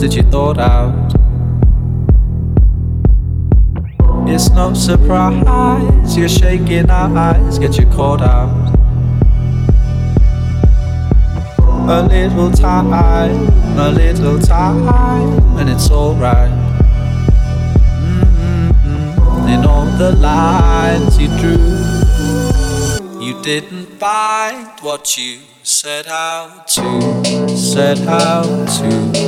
that you thought out. It's no surprise you're shaking our eyes get you caught out. A little time, a little time, and it's alright. Mm-hmm. In all the lines you drew, you didn't find what you set out to, set out to,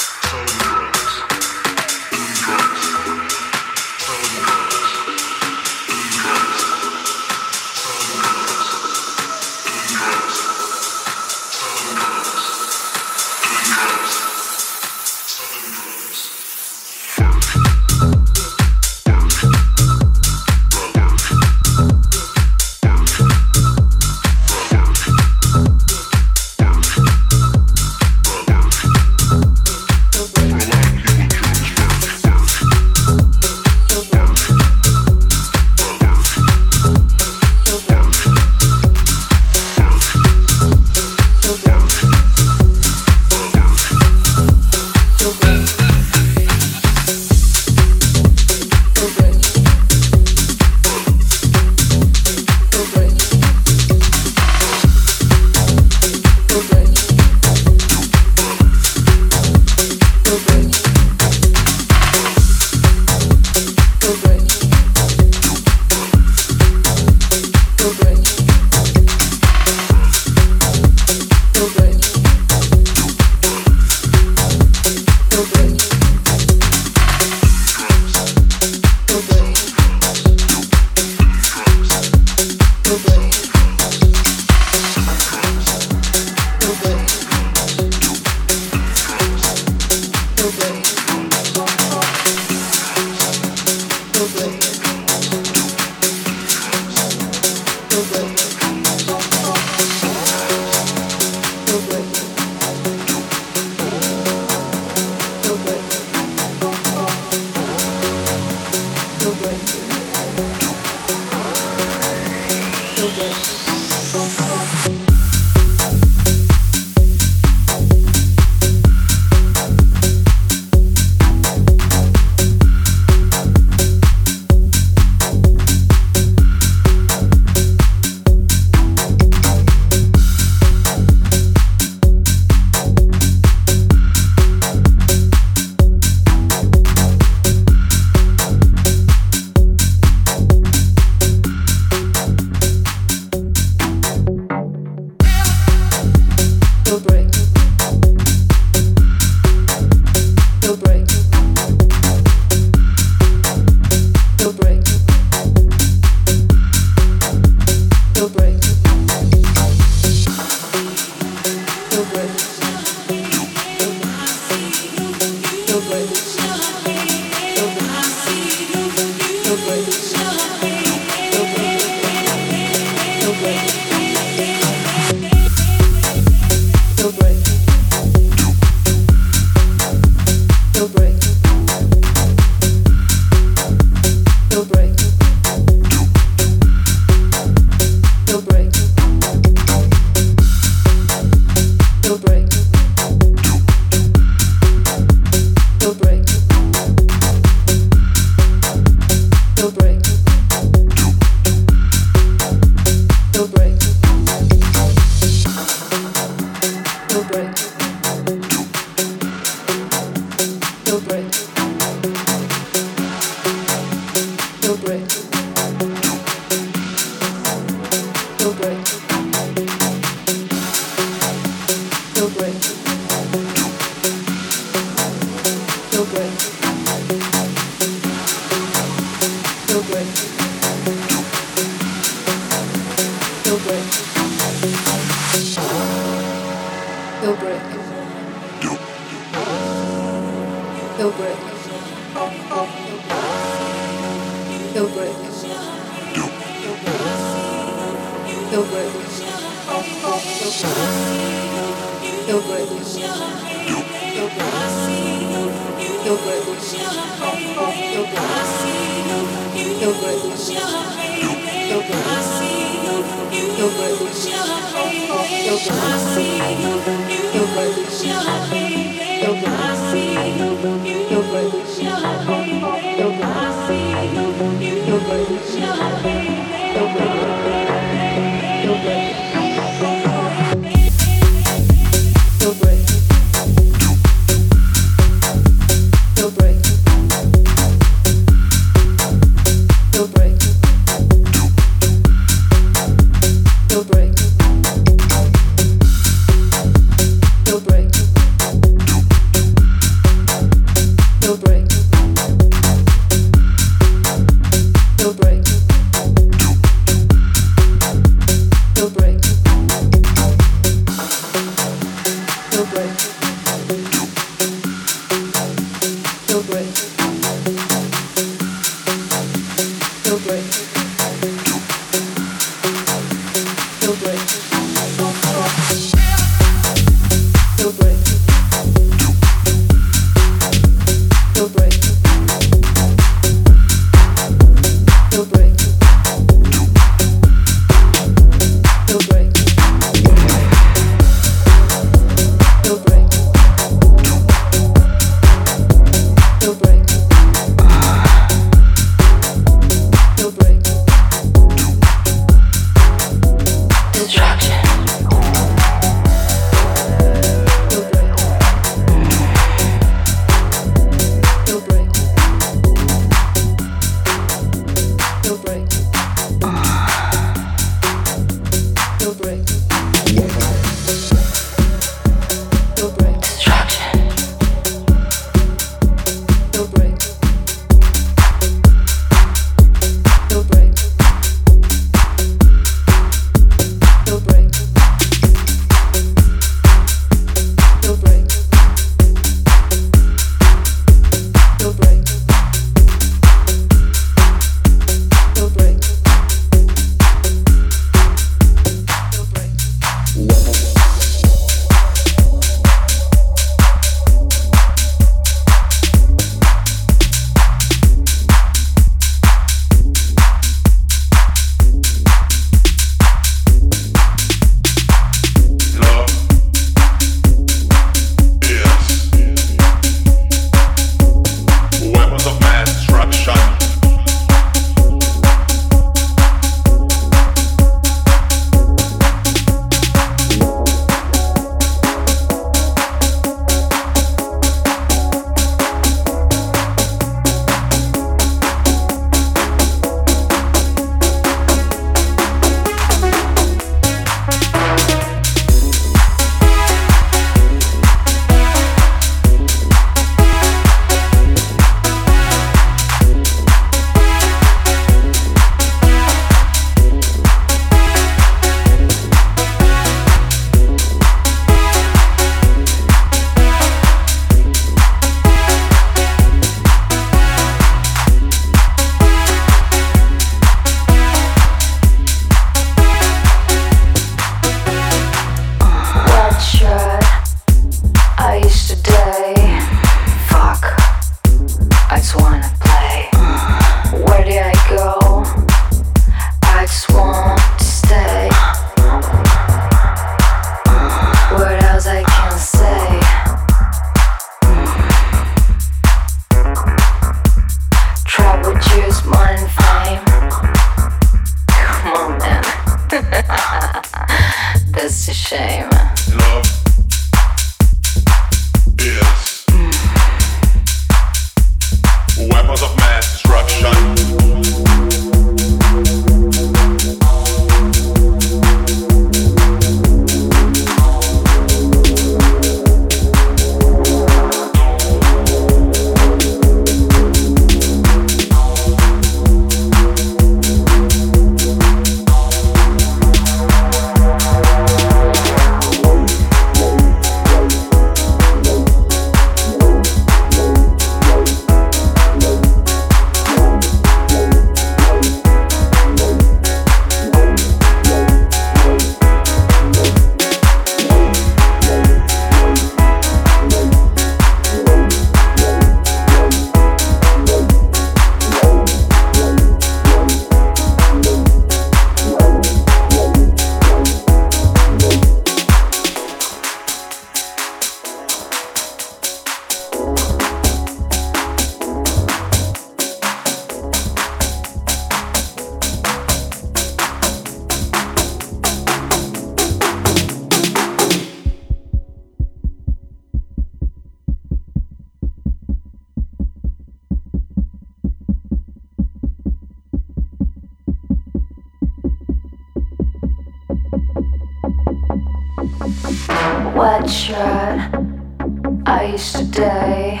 I used to day.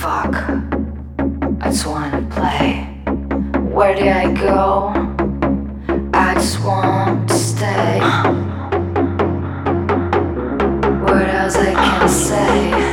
Fuck, I just wanna play. Where did I go? I just want to stay. What else I can say?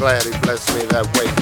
Glad he blessed me that way.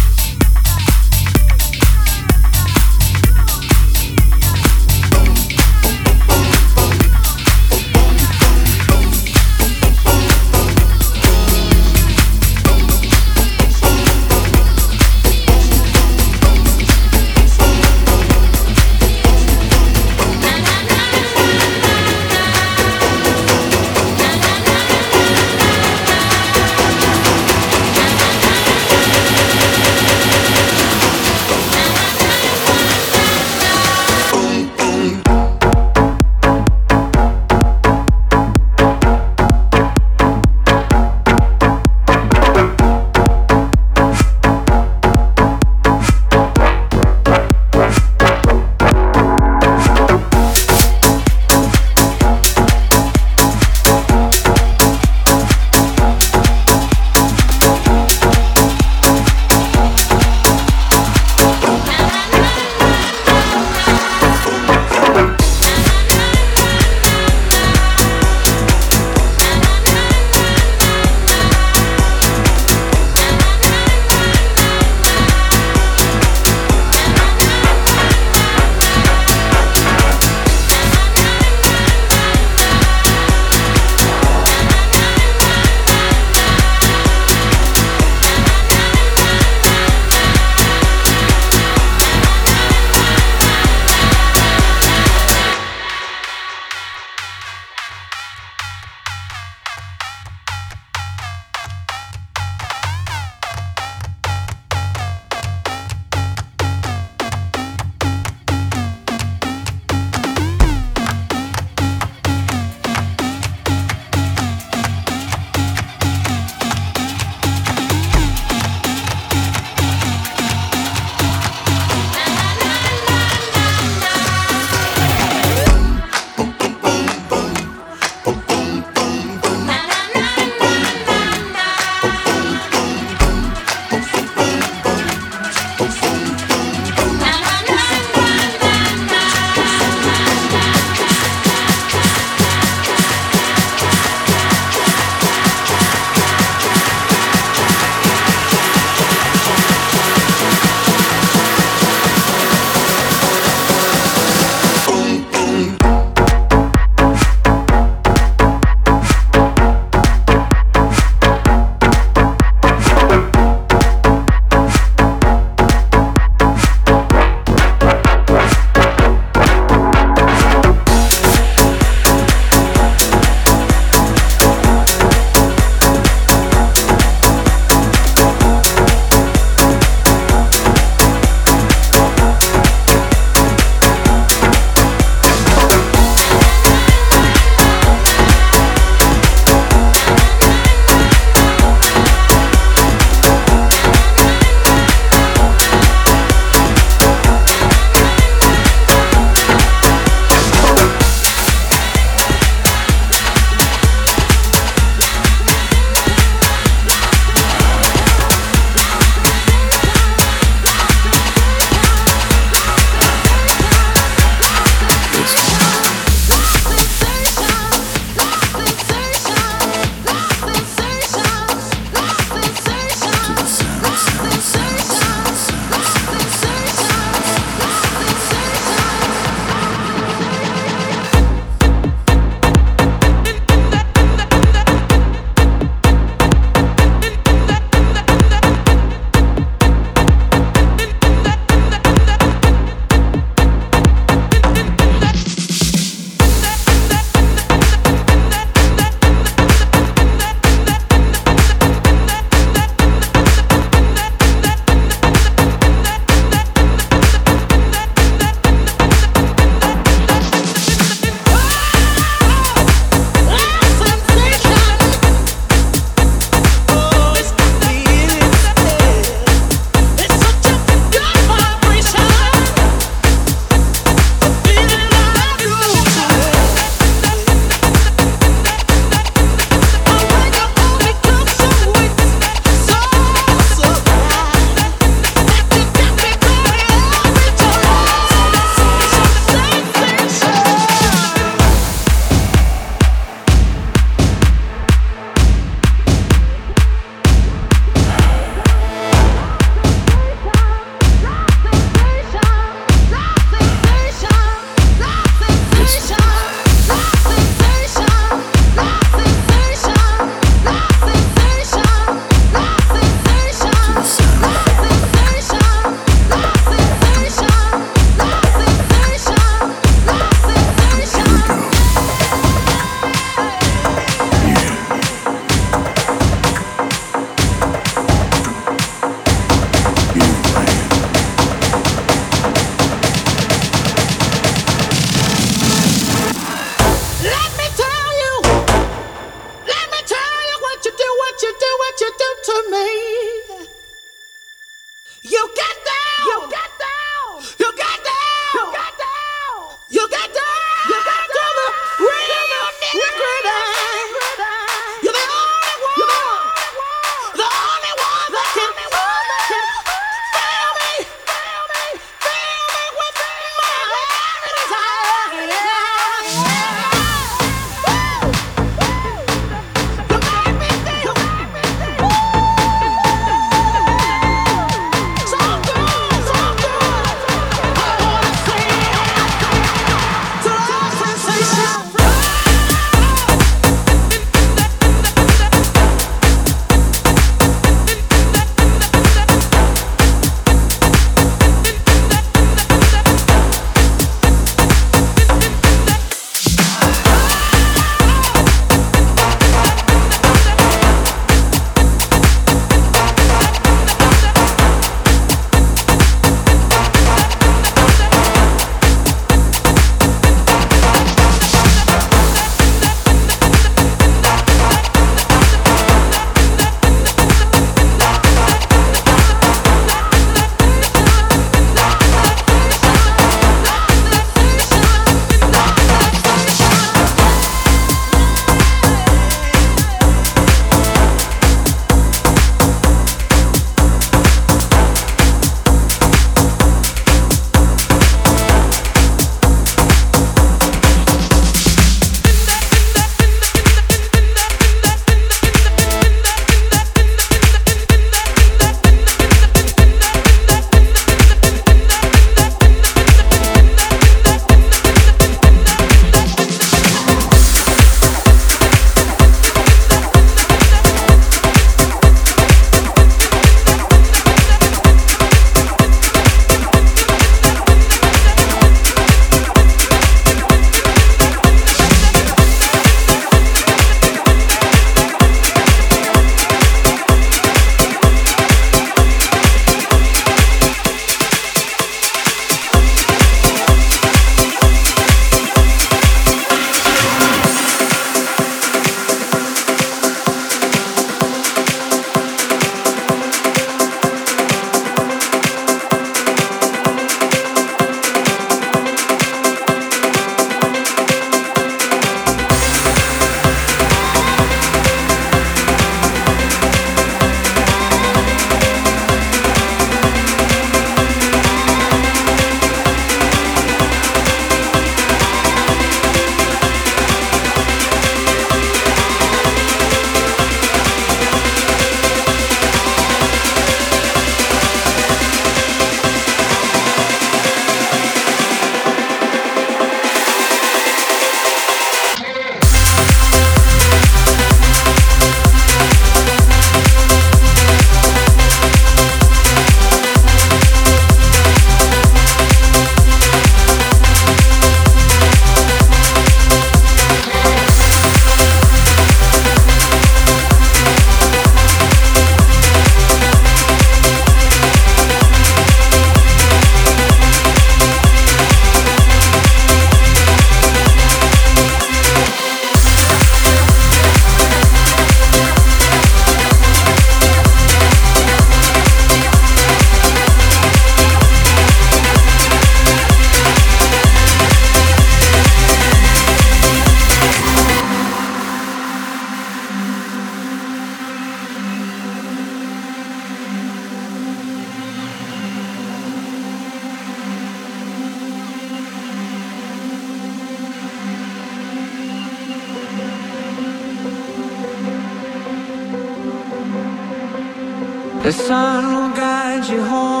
Sun will guide you home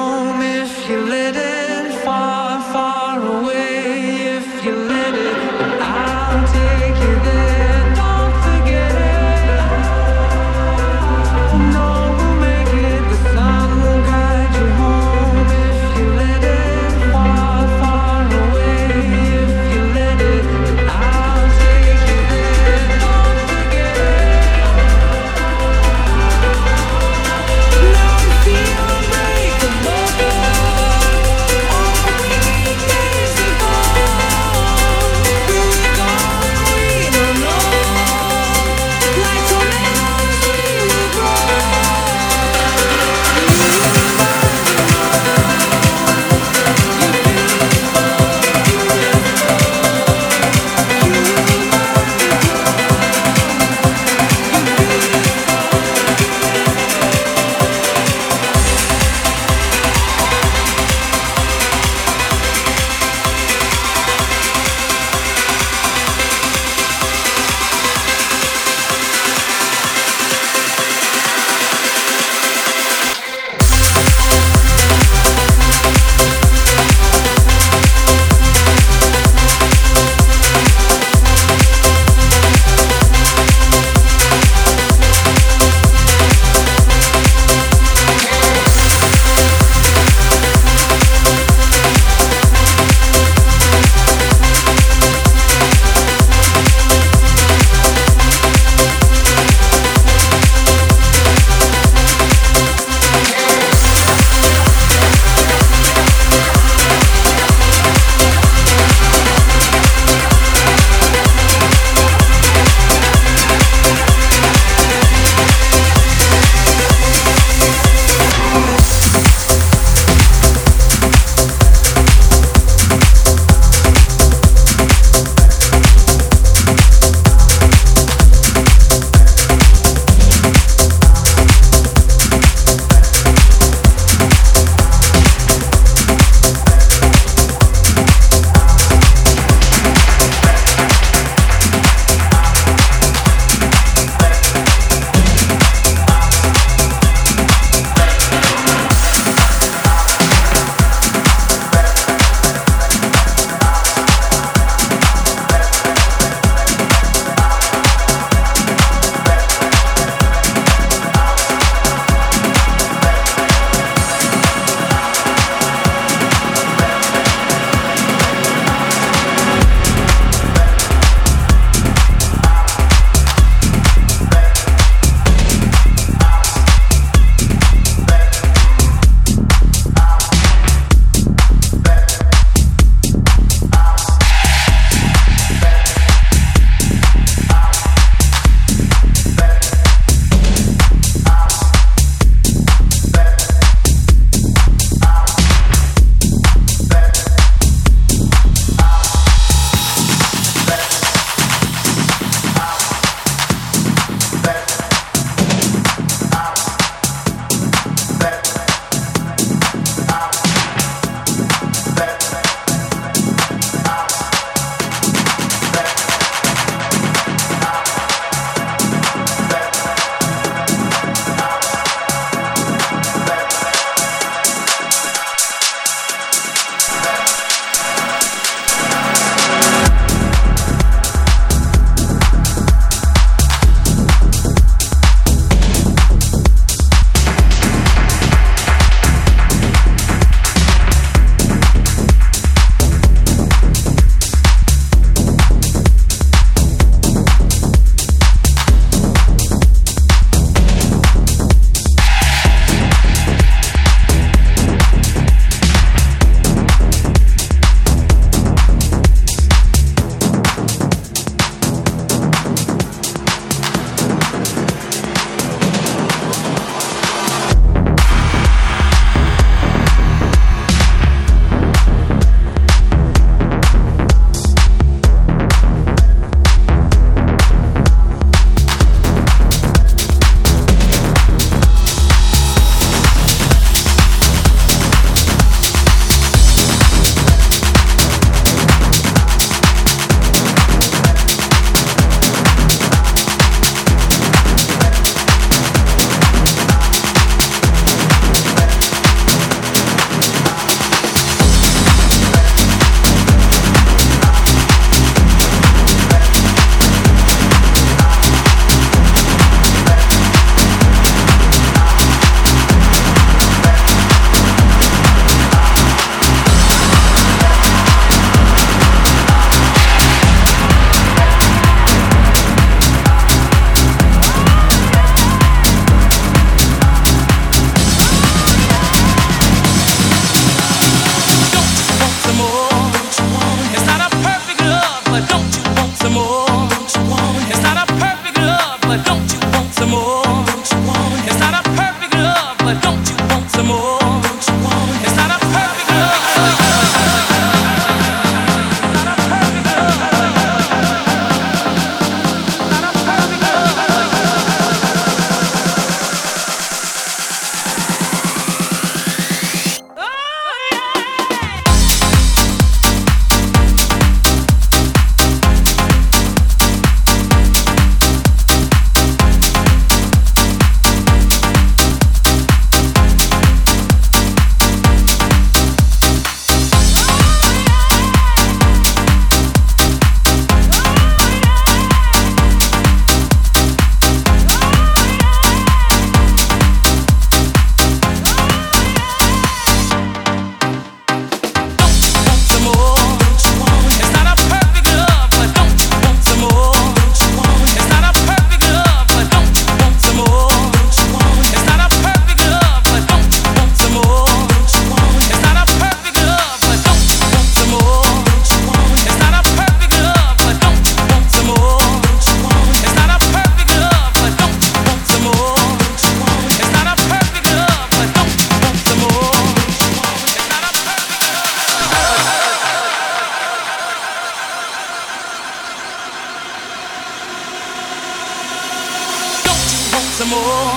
more?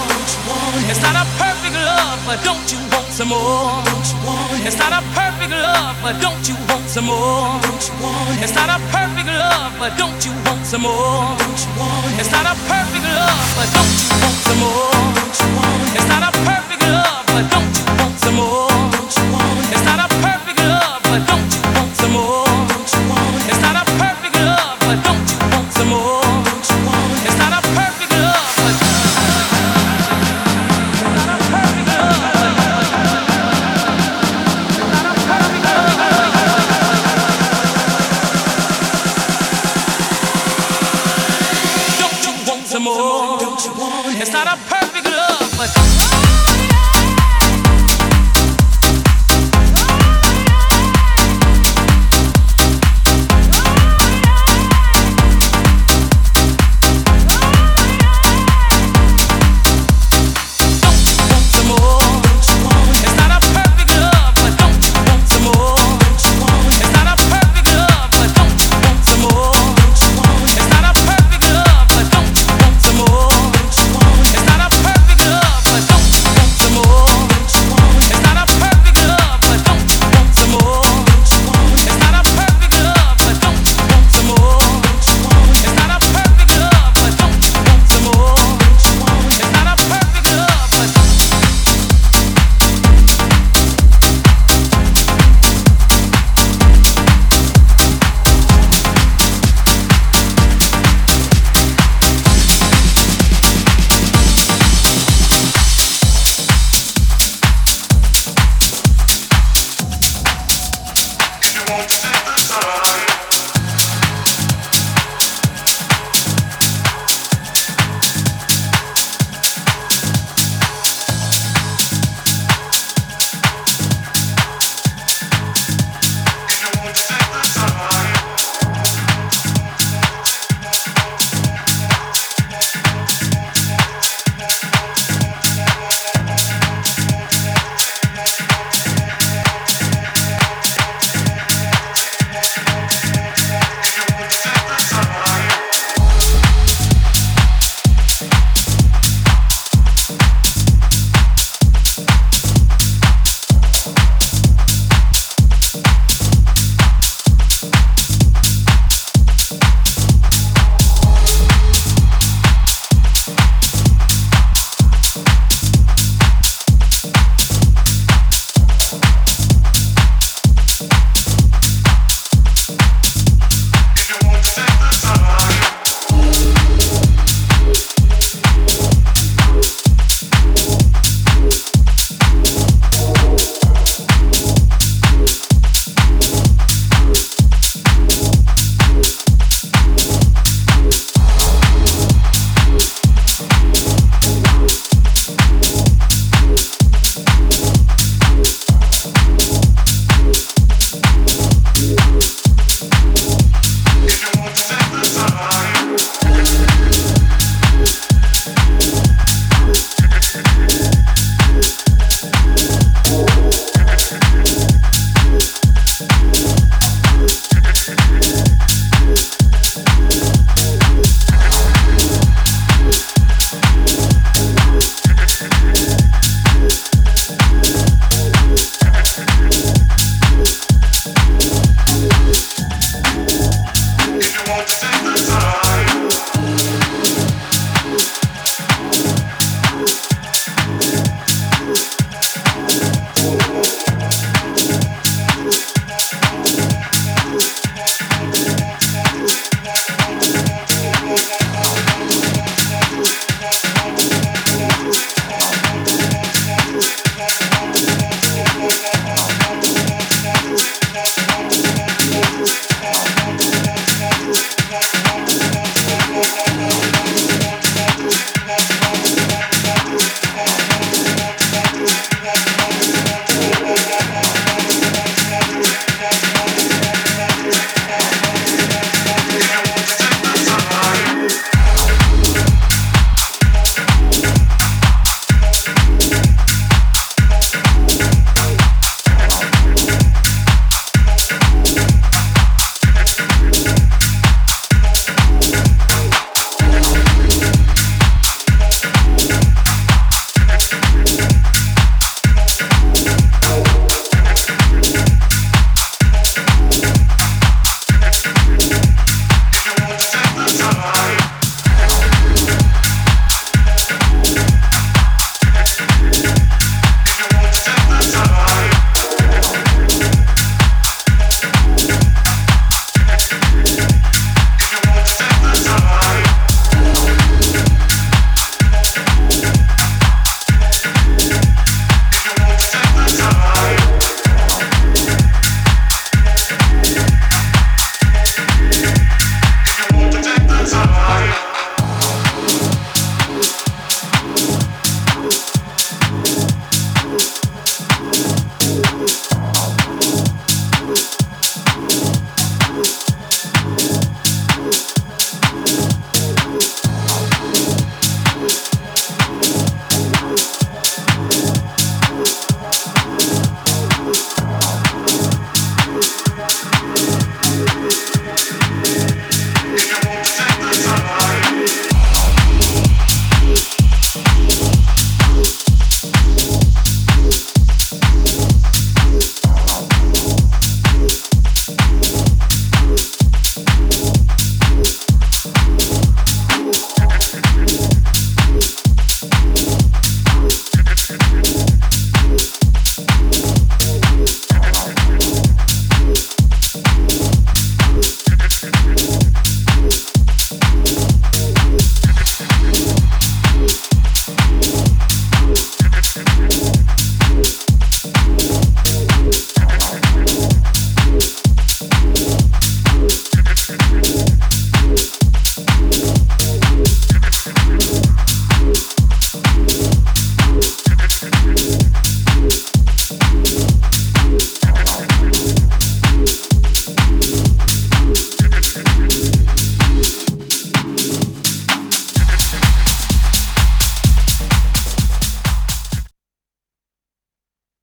It's not a perfect love, but don't you want some more? It's not a perfect love, but don't you want some more? It's not a perfect love, but don't you want some more? It's not a perfect love, but don't you want some more? It's not a perfect love, but don't you want some more?